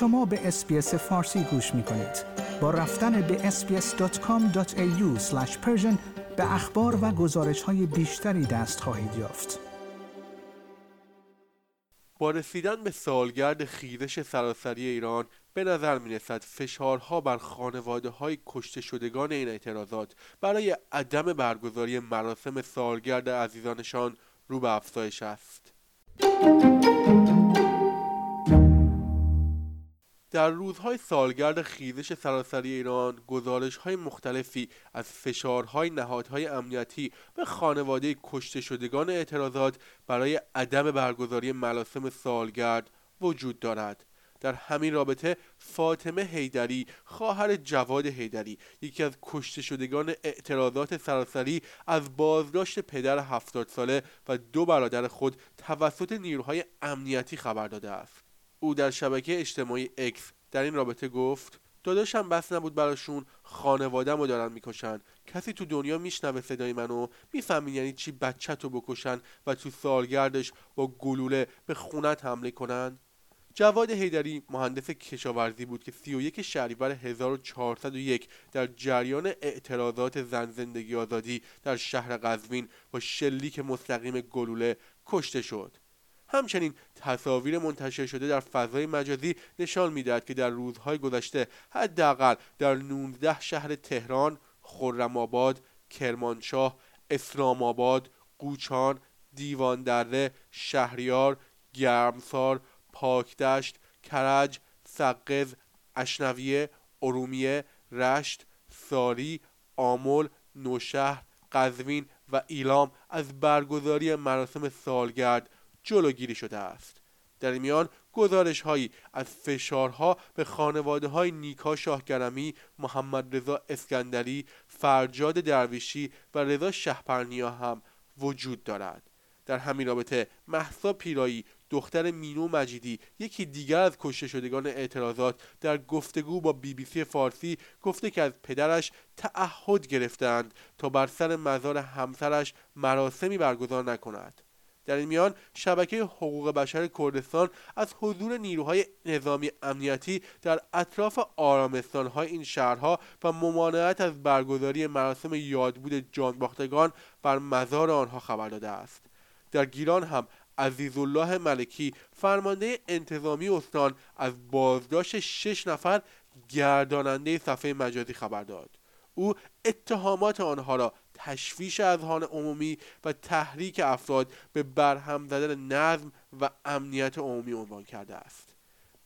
شما به اسپیس فارسی گوش می کنید. با رفتن به sbs.com.au به اخبار و گزارش های بیشتری دست خواهید یافت. با رسیدن به سالگرد خیزش سراسری ایران به نظر می رسد فشارها بر خانواده های کشته شدگان این اعتراضات برای عدم برگزاری مراسم سالگرد عزیزانشان رو به افزایش است. در روزهای سالگرد خیزش سراسری ایران گزارش های مختلفی از فشارهای نهادهای امنیتی به خانواده کشته شدگان اعتراضات برای عدم برگزاری مراسم سالگرد وجود دارد. در همین رابطه فاطمه هیدری خواهر جواد هیدری یکی از کشته شدگان اعتراضات سراسری از بازداشت پدر هفتاد ساله و دو برادر خود توسط نیروهای امنیتی خبر داده است. او در شبکه اجتماعی اکس در این رابطه گفت داداشم بس نبود براشون خانوادم رو دارن می‌کشن. کسی تو دنیا میشنوه صدای منو می‌فهمین یعنی چی بچه تو بکشن و تو سالگردش با گلوله به خونت حمله کنن؟ جواد هیدری مهندس کشاورزی بود که 31 شهریور 1401 در جریان اعتراضات زن زندگی آزادی در شهر قزوین با شلیک مستقیم گلوله کشته شد. همچنین تصاویر منتشر شده در فضای مجازی نشان می‌دهد که در روزهای گذشته حداقل در 19 شهر تهران، خرم آباد، کرمانشاه، اسلام آباد، قوچان، دیوان دره، شهریار، گرمسار، پاکدشت، کرج، سقز، اشنویه، ارومیه، رشت، ساری، آمل، نوشهر، قزوین و ایلام از برگزاری مراسم سالگرد جلوگیری شده است در این میان گزارش هایی از فشارها به خانواده های نیکا شاهگرمی، محمد رضا اسکندری، فرجاد درویشی و رضا شهپرنیا هم وجود دارد. در همین رابطه محسا پیرایی دختر مینو مجیدی یکی دیگر از کشته شدگان اعتراضات در گفتگو با بی بی سی فارسی گفته که از پدرش تعهد گرفتند تا بر سر مزار همسرش مراسمی برگزار نکند در این میان شبکه حقوق بشر کردستان از حضور نیروهای نظامی امنیتی در اطراف آرامستانهای این شهرها و ممانعت از برگزاری مراسم یادبود جانباختگان بر مزار آنها خبر داده است. در گیلان هم عزیزالله ملکی فرمانده انتظامی استان از بازداشت شش نفر گرداننده صفحه مجازی خبر داد. او اتهامات آنها را تشویش اذهان عمومی و تحریک افراد به برهم زدن نظم و امنیت عمومی عنوان کرده است.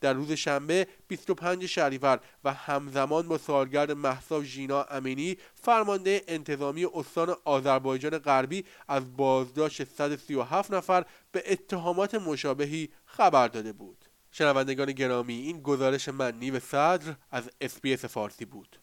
در روز شنبه 25 شهریور و همزمان با سالگرد مهسا ژینا امینی فرمانده انتظامی استان آذربایجان غربی از بازداشت 137 نفر به اتهامات مشابهی خبر داده بود. شنوندگان گرامی این گزارش من نیو صدر از SBS فارسی بود.